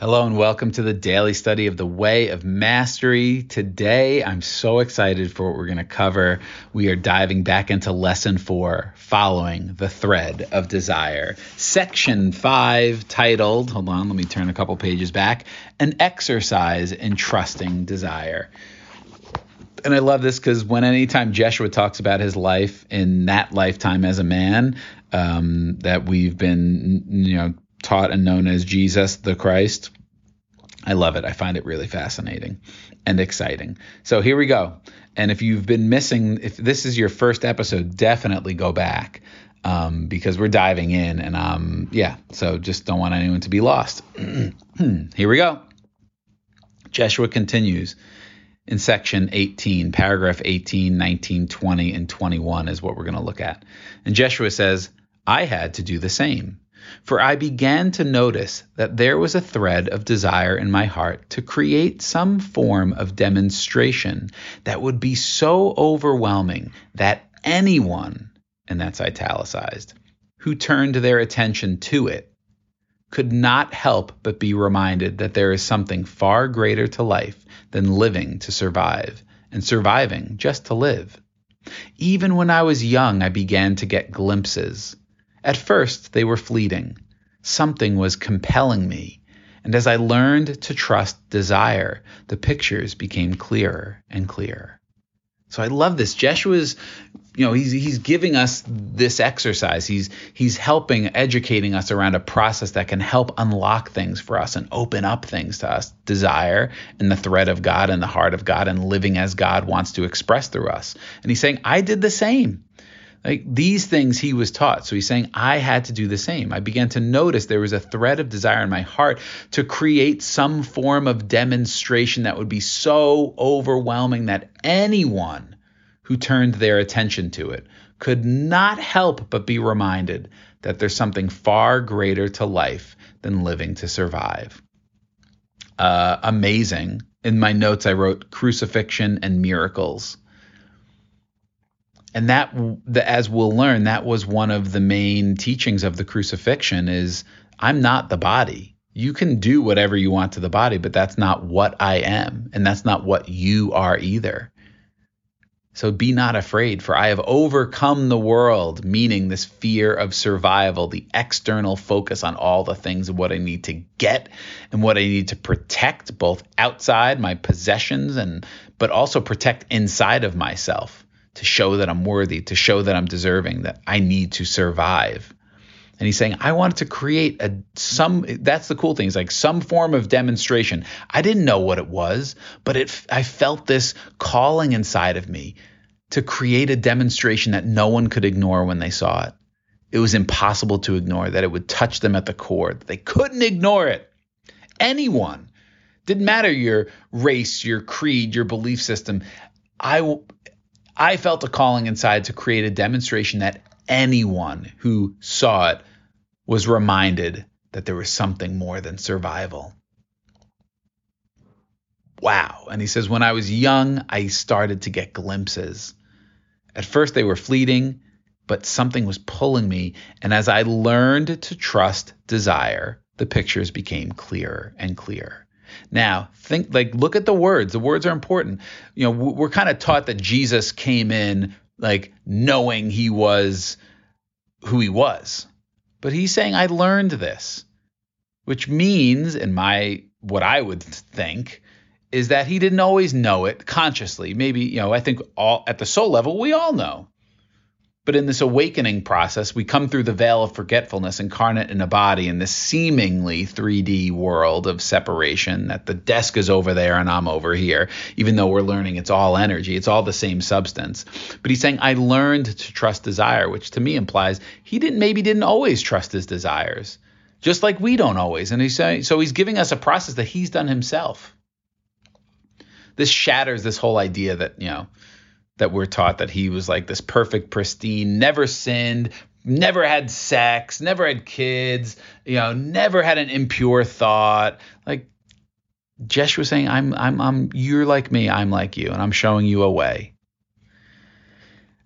Hello and welcome to the daily study of the Way of Mastery. Today, I'm so excited for what we're going to cover. We are diving back into lesson four, following the thread of desire. Section five, titled, hold on, let me turn a couple pages back, an exercise in trusting desire. And I love this because when anytime Jeshua talks about his life in that lifetime as a man, um, that we've been, you know, taught and known as Jesus the Christ. I love it. I find it really fascinating and exciting. So here we go. And if you've been missing, if this is your first episode, definitely go back um, because we're diving in. And um, yeah, so just don't want anyone to be lost. here we go. Jeshua continues in section 18, paragraph 18, 19, 20, and 21 is what we're going to look at. And Jeshua says, I had to do the same. For I began to notice that there was a thread of desire in my heart to create some form of demonstration that would be so overwhelming that anyone, and that's italicized, who turned their attention to it could not help but be reminded that there is something far greater to life than living to survive, and surviving just to live. Even when I was young, I began to get glimpses at first, they were fleeting. Something was compelling me, and as I learned to trust desire, the pictures became clearer and clearer. So I love this. Jeshua's, you know, he's he's giving us this exercise. He's he's helping educating us around a process that can help unlock things for us and open up things to us. Desire and the thread of God and the heart of God and living as God wants to express through us. And he's saying, I did the same. Like these things he was taught. So he's saying, I had to do the same. I began to notice there was a thread of desire in my heart to create some form of demonstration that would be so overwhelming that anyone who turned their attention to it could not help but be reminded that there's something far greater to life than living to survive. Uh, amazing. In my notes, I wrote crucifixion and miracles and that as we'll learn that was one of the main teachings of the crucifixion is i'm not the body. You can do whatever you want to the body but that's not what i am. And that's not what you are either. So be not afraid for i have overcome the world meaning this fear of survival the external focus on all the things of what i need to get and what i need to protect both outside my possessions and but also protect inside of myself to show that I'm worthy, to show that I'm deserving, that I need to survive. And he's saying, I wanted to create a some that's the cool thing. It's like some form of demonstration. I didn't know what it was, but it I felt this calling inside of me to create a demonstration that no one could ignore when they saw it. It was impossible to ignore, that it would touch them at the core. They couldn't ignore it. Anyone. Didn't matter your race, your creed, your belief system. I I felt a calling inside to create a demonstration that anyone who saw it was reminded that there was something more than survival. Wow. And he says, when I was young, I started to get glimpses. At first, they were fleeting, but something was pulling me. And as I learned to trust desire, the pictures became clearer and clearer. Now, think like look at the words. The words are important. You know, we're kind of taught that Jesus came in like knowing he was who he was. But he's saying I learned this, which means in my what I would think is that he didn't always know it consciously. Maybe, you know, I think all at the soul level we all know. But in this awakening process, we come through the veil of forgetfulness incarnate in a body in this seemingly 3D world of separation that the desk is over there and I'm over here, even though we're learning it's all energy, it's all the same substance. But he's saying, I learned to trust desire, which to me implies he didn't maybe didn't always trust his desires, just like we don't always. And he's saying, so he's giving us a process that he's done himself. This shatters this whole idea that, you know, that we're taught that he was like this perfect, pristine, never sinned, never had sex, never had kids, you know, never had an impure thought. Like Jeshua was saying, I'm, I'm, I'm, you're like me, I'm like you, and I'm showing you a way.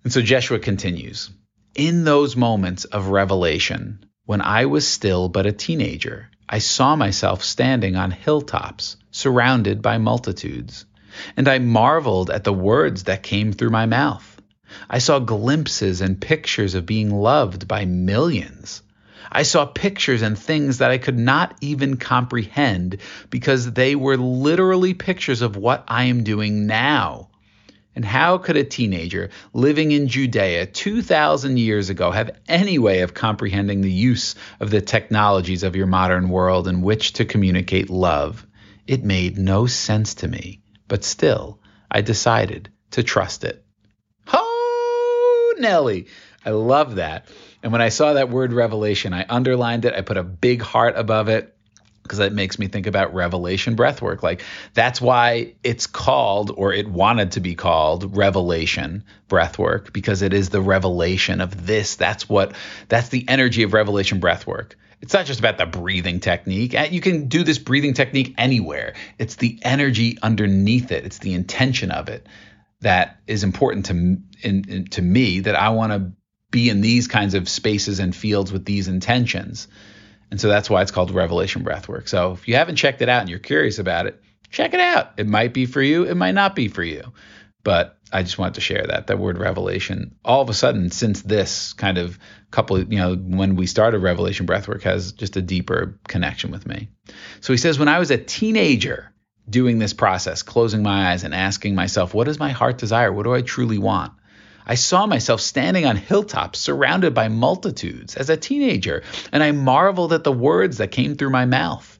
And so Jeshua continues In those moments of revelation, when I was still but a teenager, I saw myself standing on hilltops, surrounded by multitudes, and I marveled at the words that came through my mouth. I saw glimpses and pictures of being loved by millions. I saw pictures and things that I could not even comprehend because they were literally pictures of what I am doing now. And how could a teenager living in Judea 2,000 years ago have any way of comprehending the use of the technologies of your modern world in which to communicate love? It made no sense to me, but still, I decided to trust it. Oh, Nelly! I love that. And when I saw that word revelation, I underlined it, I put a big heart above it because that makes me think about revelation breathwork. Like that's why it's called, or it wanted to be called, revelation breathwork because it is the revelation of this. That's what that's the energy of revelation breathwork. It's not just about the breathing technique. You can do this breathing technique anywhere. It's the energy underneath it. It's the intention of it that is important to in, in, to me. That I want to be in these kinds of spaces and fields with these intentions. And so that's why it's called Revelation Breathwork. So if you haven't checked it out and you're curious about it, check it out. It might be for you, it might not be for you. But I just wanted to share that that word revelation. All of a sudden, since this kind of couple, you know, when we started Revelation Breathwork, has just a deeper connection with me. So he says, when I was a teenager doing this process, closing my eyes and asking myself, what is my heart desire? What do I truly want? I saw myself standing on hilltops surrounded by multitudes as a teenager, and I marveled at the words that came through my mouth.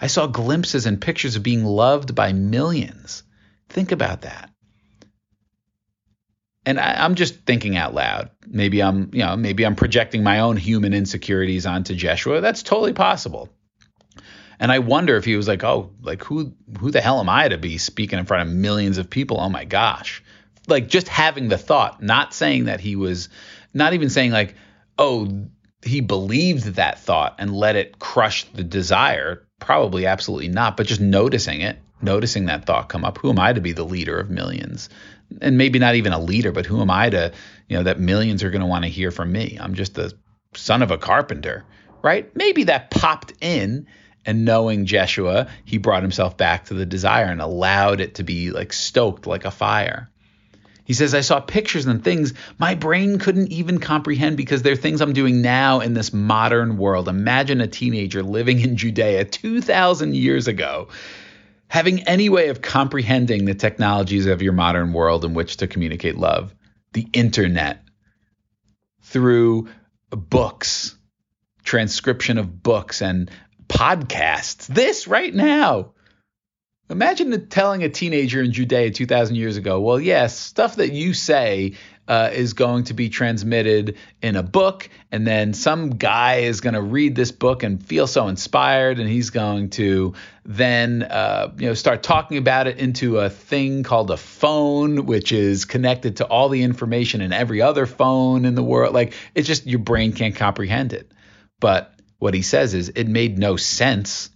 I saw glimpses and pictures of being loved by millions. Think about that. And I, am just thinking out loud. Maybe I'm, you know, maybe I'm projecting my own human insecurities onto Jeshua. That's totally possible. And I wonder if he was like, oh, like who who the hell am I to be speaking in front of millions of people? Oh my gosh like just having the thought, not saying that he was, not even saying like, oh, he believed that thought and let it crush the desire. Probably absolutely not, but just noticing it, noticing that thought come up. Who am I to be the leader of millions? And maybe not even a leader, but who am I to, you know, that millions are going to want to hear from me? I'm just the son of a carpenter, right? Maybe that popped in and knowing Jeshua, he brought himself back to the desire and allowed it to be like stoked like a fire. He says, I saw pictures and things my brain couldn't even comprehend because they're things I'm doing now in this modern world. Imagine a teenager living in Judea 2,000 years ago, having any way of comprehending the technologies of your modern world in which to communicate love, the internet, through books, transcription of books, and podcasts. This right now. Imagine telling a teenager in Judea 2,000 years ago, well, yes, stuff that you say uh, is going to be transmitted in a book, and then some guy is going to read this book and feel so inspired, and he's going to then uh, you know start talking about it into a thing called a phone, which is connected to all the information in every other phone in the world. Like it's just your brain can't comprehend it. But what he says is it made no sense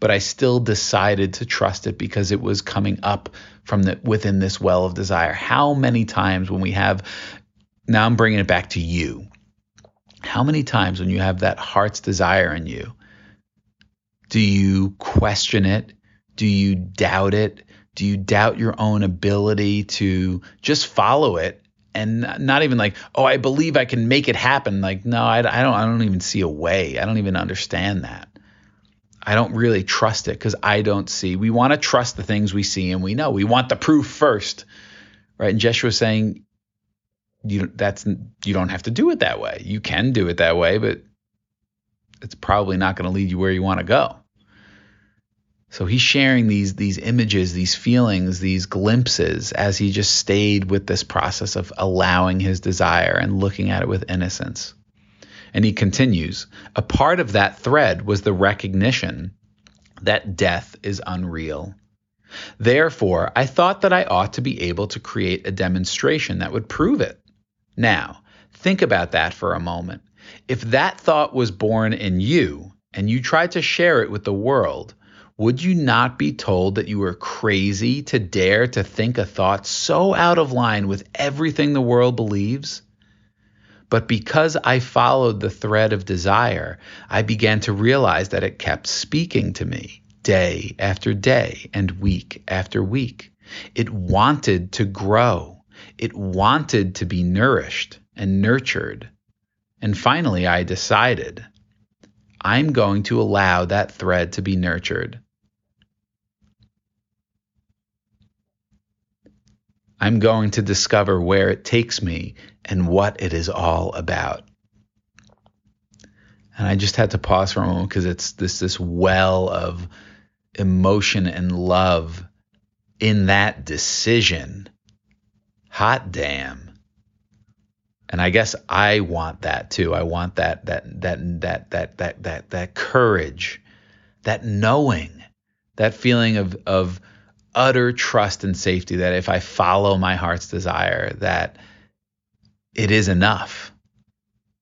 but I still decided to trust it because it was coming up from the within this well of desire. How many times when we have now I'm bringing it back to you. How many times when you have that heart's desire in you, do you question it? Do you doubt it? Do you doubt your own ability to just follow it and not even like, oh, I believe I can make it happen. Like, no, I, I don't. I don't even see a way. I don't even understand that. I don't really trust it because I don't see. We want to trust the things we see and we know. We want the proof first, right? And Jeshua saying, you that's you don't have to do it that way. You can do it that way, but it's probably not going to lead you where you want to go. So he's sharing these these images, these feelings, these glimpses as he just stayed with this process of allowing his desire and looking at it with innocence. And he continues A part of that thread was the recognition that death is unreal. Therefore, I thought that I ought to be able to create a demonstration that would prove it. Now, think about that for a moment. If that thought was born in you and you tried to share it with the world, would you not be told that you were crazy to dare to think a thought so out of line with everything the world believes? But because I followed the thread of desire, I began to realize that it kept speaking to me day after day and week after week. It wanted to grow. It wanted to be nourished and nurtured. And finally, I decided I'm going to allow that thread to be nurtured. I'm going to discover where it takes me and what it is all about. And I just had to pause for a moment because it's this this well of emotion and love in that decision. Hot damn. And I guess I want that too. I want that that that that that that that that courage, that knowing, that feeling of of utter trust and safety that if I follow my heart's desire, that it is enough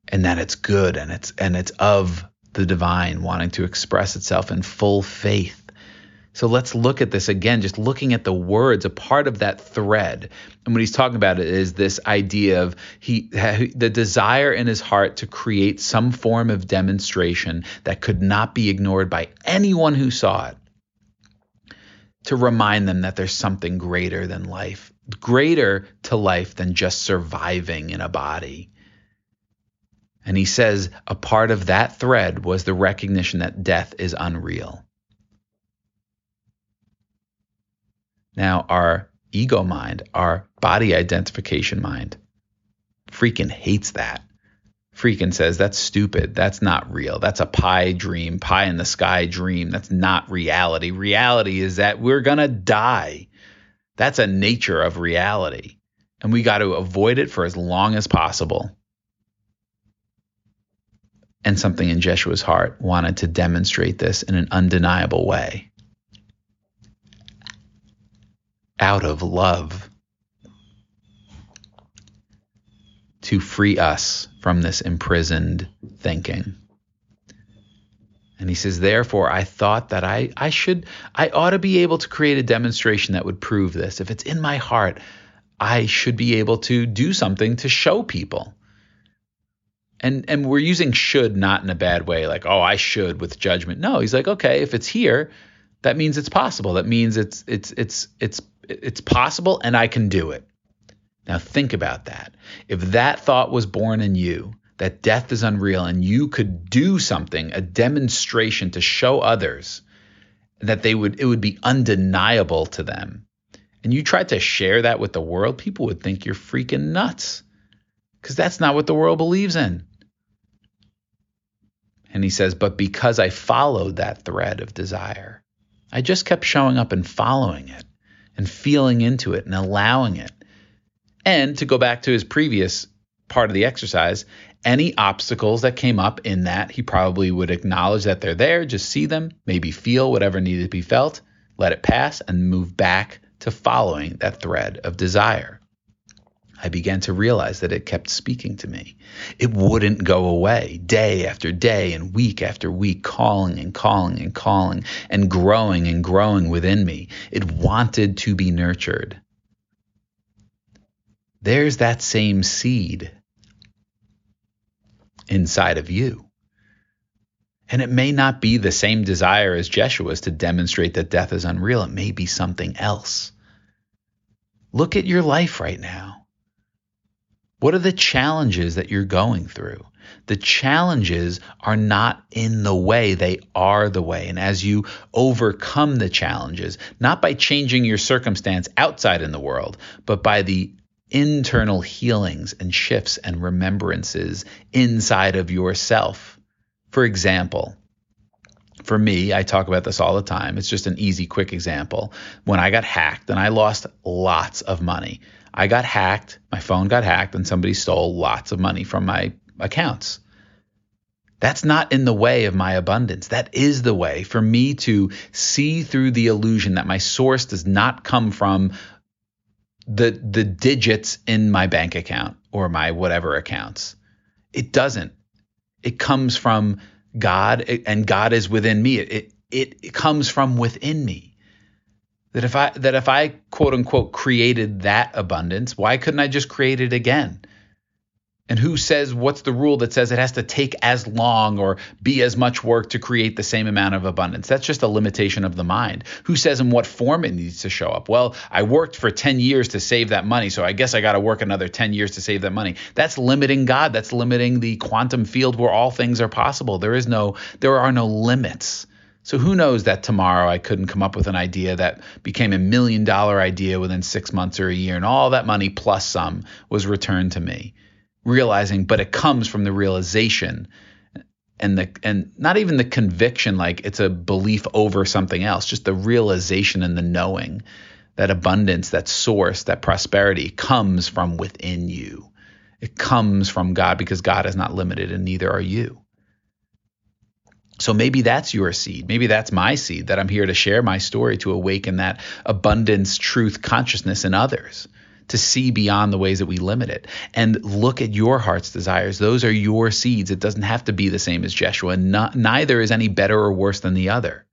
and that it's good and it's and it's of the divine wanting to express itself in full faith. So let's look at this again, just looking at the words, a part of that thread. And what he's talking about is this idea of he the desire in his heart to create some form of demonstration that could not be ignored by anyone who saw it to remind them that there's something greater than life, greater to life than just surviving in a body. And he says a part of that thread was the recognition that death is unreal. Now, our ego mind, our body identification mind, freaking hates that freaking says that's stupid. That's not real. That's a pie dream, pie in the sky dream. That's not reality. Reality is that we're going to die. That's a nature of reality. And we got to avoid it for as long as possible. And something in Jeshua's heart wanted to demonstrate this in an undeniable way. Out of love to free us from this imprisoned thinking. And he says, Therefore, I thought that I, I should, I ought to be able to create a demonstration that would prove this. If it's in my heart, I should be able to do something to show people. And and we're using should not in a bad way, like, oh, I should with judgment. No, he's like, okay, if it's here, that means it's possible. That means it's it's it's it's it's possible and I can do it. Now think about that. If that thought was born in you, that death is unreal, and you could do something, a demonstration to show others that they would it would be undeniable to them. And you tried to share that with the world, people would think you're freaking nuts. Because that's not what the world believes in. And he says, But because I followed that thread of desire, I just kept showing up and following it and feeling into it and allowing it. And to go back to his previous part of the exercise, any obstacles that came up in that, he probably would acknowledge that they're there, just see them, maybe feel whatever needed to be felt, let it pass, and move back to following that thread of desire. I began to realize that it kept speaking to me. It wouldn't go away day after day and week after week, calling and calling and calling and growing and growing within me. It wanted to be nurtured there's that same seed inside of you. And it may not be the same desire as Jeshua's to demonstrate that death is unreal. It may be something else. Look at your life right now. What are the challenges that you're going through? The challenges are not in the way, they are the way. And as you overcome the challenges, not by changing your circumstance outside in the world, but by the internal healings and shifts and remembrances inside of yourself. For example, for me, I talk about this all the time. It's just an easy, quick example. When I got hacked and I lost lots of money, I got hacked, my phone got hacked, and somebody stole lots of money from my accounts. That's not in the way of my abundance. That is the way for me to see through the illusion that my source does not come from the the digits in my bank account or my whatever accounts. It doesn't. It comes from God, and God is within me. It, it it comes from within me. That if I that if I quote unquote created that abundance, why couldn't I just create it again? And who says what's the rule that says it has to take as long or be as much work to create the same amount of abundance? That's just a limitation of the mind. Who says in what form it needs to show up? Well, I worked for 10 years to save that money, so I guess I got to work another 10 years to save that money. That's limiting God. That's limiting the quantum field where all things are possible. There is no there are no limits. So who knows that tomorrow I couldn't come up with an idea that became a million dollar idea within 6 months or a year and all that money plus some was returned to me realizing, but it comes from the realization and the and not even the conviction like it's a belief over something else, just the realization and the knowing that abundance, that source, that prosperity comes from within you. It comes from God because God is not limited and neither are you. So maybe that's your seed. Maybe that's my seed that I'm here to share my story to awaken that abundance, truth, consciousness in others to see beyond the ways that we limit it and look at your heart's desires. Those are your seeds. It doesn't have to be the same as Jeshua. Not, neither is any better or worse than the other.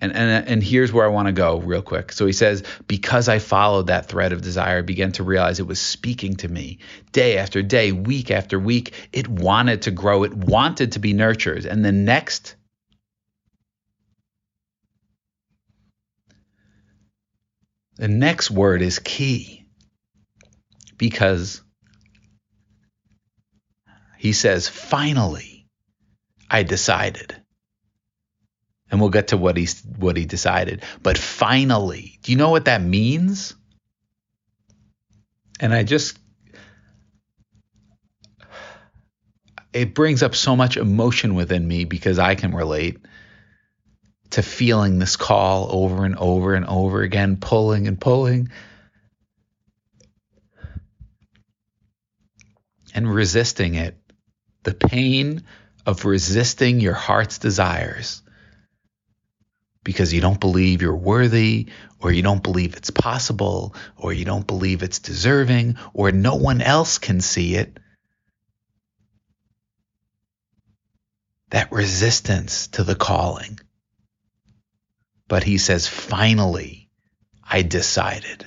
And, and, and here's where I want to go real quick. So he says, Because I followed that thread of desire, I began to realize it was speaking to me day after day, week after week. It wanted to grow, it wanted to be nurtured. And the next The next word is key because he says, finally, I decided. And we'll get to what he, what he decided. But finally, do you know what that means? And I just, it brings up so much emotion within me because I can relate to feeling this call over and over and over again, pulling and pulling. And resisting it. The pain of resisting your heart's desires because you don't believe you're worthy, or you don't believe it's possible, or you don't believe it's deserving, or no one else can see it. That resistance to the calling. But he says, finally, I decided.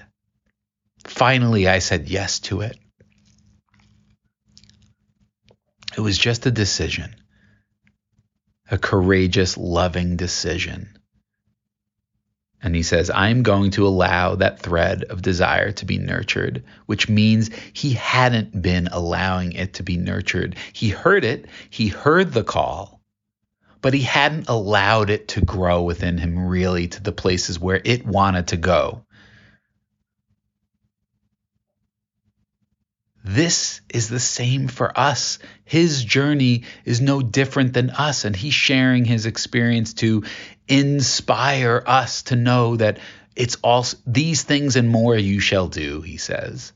Finally, I said yes to it. It was just a decision, a courageous, loving decision. And he says, I'm going to allow that thread of desire to be nurtured, which means he hadn't been allowing it to be nurtured. He heard it, he heard the call, but he hadn't allowed it to grow within him really to the places where it wanted to go. This is the same for us. His journey is no different than us, and he's sharing his experience to inspire us to know that it's all these things and more you shall do, he says.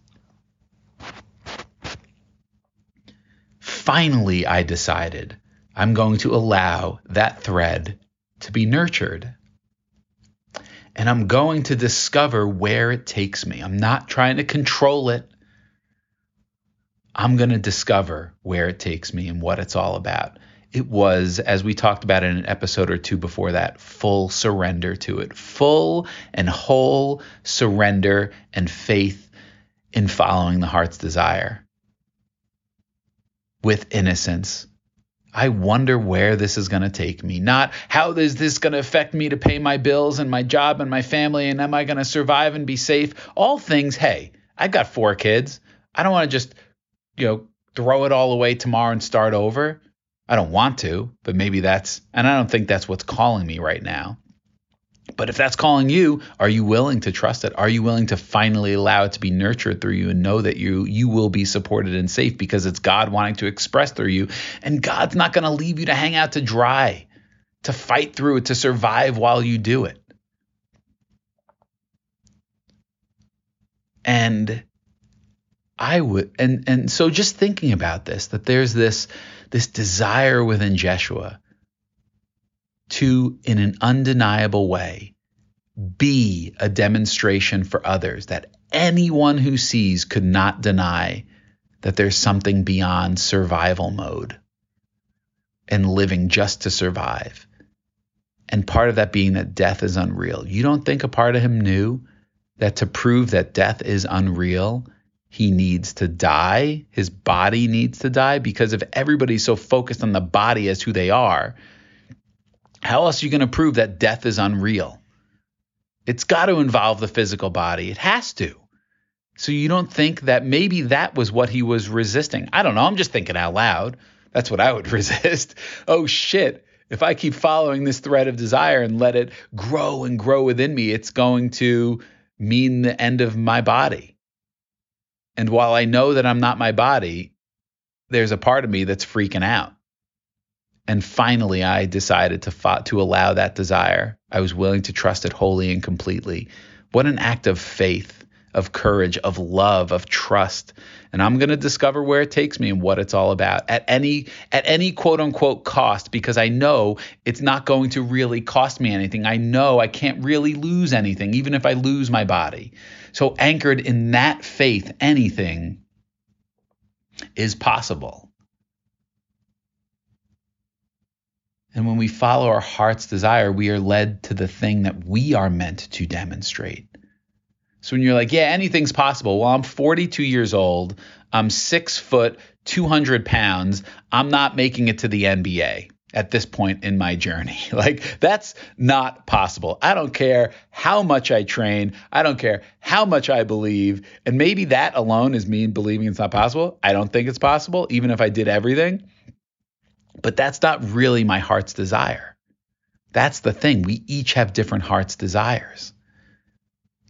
Finally, I decided I'm going to allow that thread to be nurtured. And I'm going to discover where it takes me. I'm not trying to control it. I'm going to discover where it takes me and what it's all about. It was, as we talked about in an episode or two before that, full surrender to it, full and whole surrender and faith in following the heart's desire with innocence I wonder where this is going to take me. Not how is this going to affect me to pay my bills and my job and my family and am I going to survive and be safe? All things, hey, I've got four kids. I don't want to just, you know, throw it all away tomorrow and start over. I don't want to, but maybe that's, and I don't think that's what's calling me right now. But if that's calling you, are you willing to trust it? Are you willing to finally allow it to be nurtured through you and know that you you will be supported and safe because it's God wanting to express through you and God's not going to leave you to hang out to dry, to fight through it, to survive while you do it. And I would and and so just thinking about this that there's this this desire within Jeshua to, in an undeniable way, be a demonstration for others that anyone who sees could not deny that there's something beyond survival mode and living just to survive. And part of that being that death is unreal. You don't think a part of him knew that to prove that death is unreal, he needs to die, his body needs to die, because if everybody's so focused on the body as who they are, how else are you going to prove that death is unreal? It's got to involve the physical body. It has to. So you don't think that maybe that was what he was resisting? I don't know. I'm just thinking out loud. That's what I would resist. oh shit. If I keep following this thread of desire and let it grow and grow within me, it's going to mean the end of my body. And while I know that I'm not my body, there's a part of me that's freaking out. And finally, I decided to fo- to allow that desire. I was willing to trust it wholly and completely. What an act of faith, of courage, of love, of trust. And I'm going to discover where it takes me and what it's all about at any at any quote unquote cost because I know it's not going to really cost me anything. I know I can't really lose anything even if I lose my body. So anchored in that faith, anything is possible. And when we follow our heart's desire, we are led to the thing that we are meant to demonstrate. So when you're like, yeah, anything's possible. Well, I'm 42 years old. I'm six foot, 200 pounds. I'm not making it to the NBA at this point in my journey. Like, that's not possible. I don't care how much I train. I don't care how much I believe. And maybe that alone is me believing it's not possible. I don't think it's possible, even if I did everything. But that's not really my heart's desire. That's the thing. We each have different heart's desires.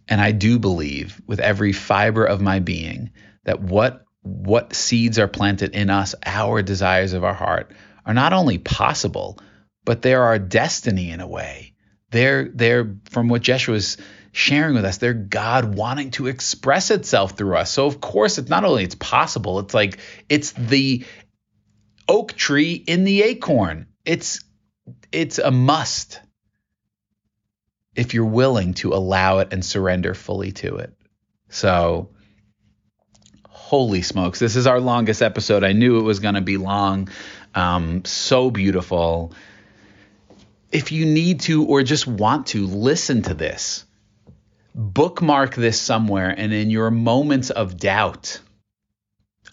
And I do believe with every fiber of my being that what what seeds are planted in us, our desires of our heart, are not only possible, but they're our destiny in a way. They're they're from what Jeshua is sharing with us, they're God wanting to express itself through us. So of course it's not only it's possible, it's like it's the oak tree in the acorn. It's it's a must if you're willing to allow it and surrender fully to it. So holy smokes, this is our longest episode. I knew it was going to be long. Um, so beautiful. If you need to or just want to listen to this, bookmark this somewhere and in your moments of doubt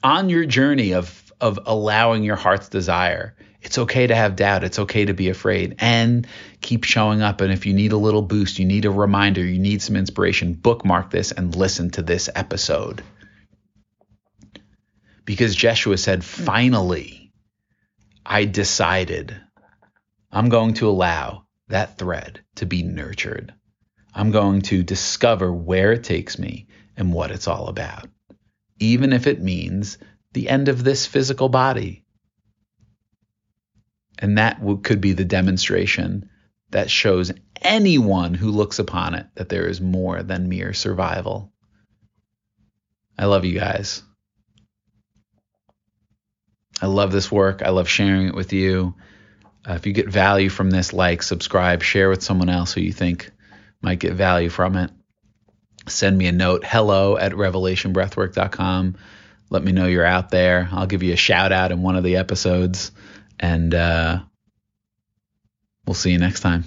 on your journey of of allowing your heart's desire. It's okay to have doubt. It's okay to be afraid and keep showing up. And if you need a little boost, you need a reminder, you need some inspiration, bookmark this and listen to this episode. Because Jeshua said, hmm. finally, I decided I'm going to allow that thread to be nurtured. I'm going to discover where it takes me and what it's all about, even if it means the end of this physical body. And that could be the demonstration that shows anyone who looks upon it that there is more than mere survival. I love you guys. I love this work. I love sharing it with you. Uh, if you get value from this, like, subscribe, share with someone else who you think might get value from it. Send me a note, hello at revelationbreathwork.com let me know you're out there. I'll give you a shout out in one of the episodes, and uh, we'll see you next time.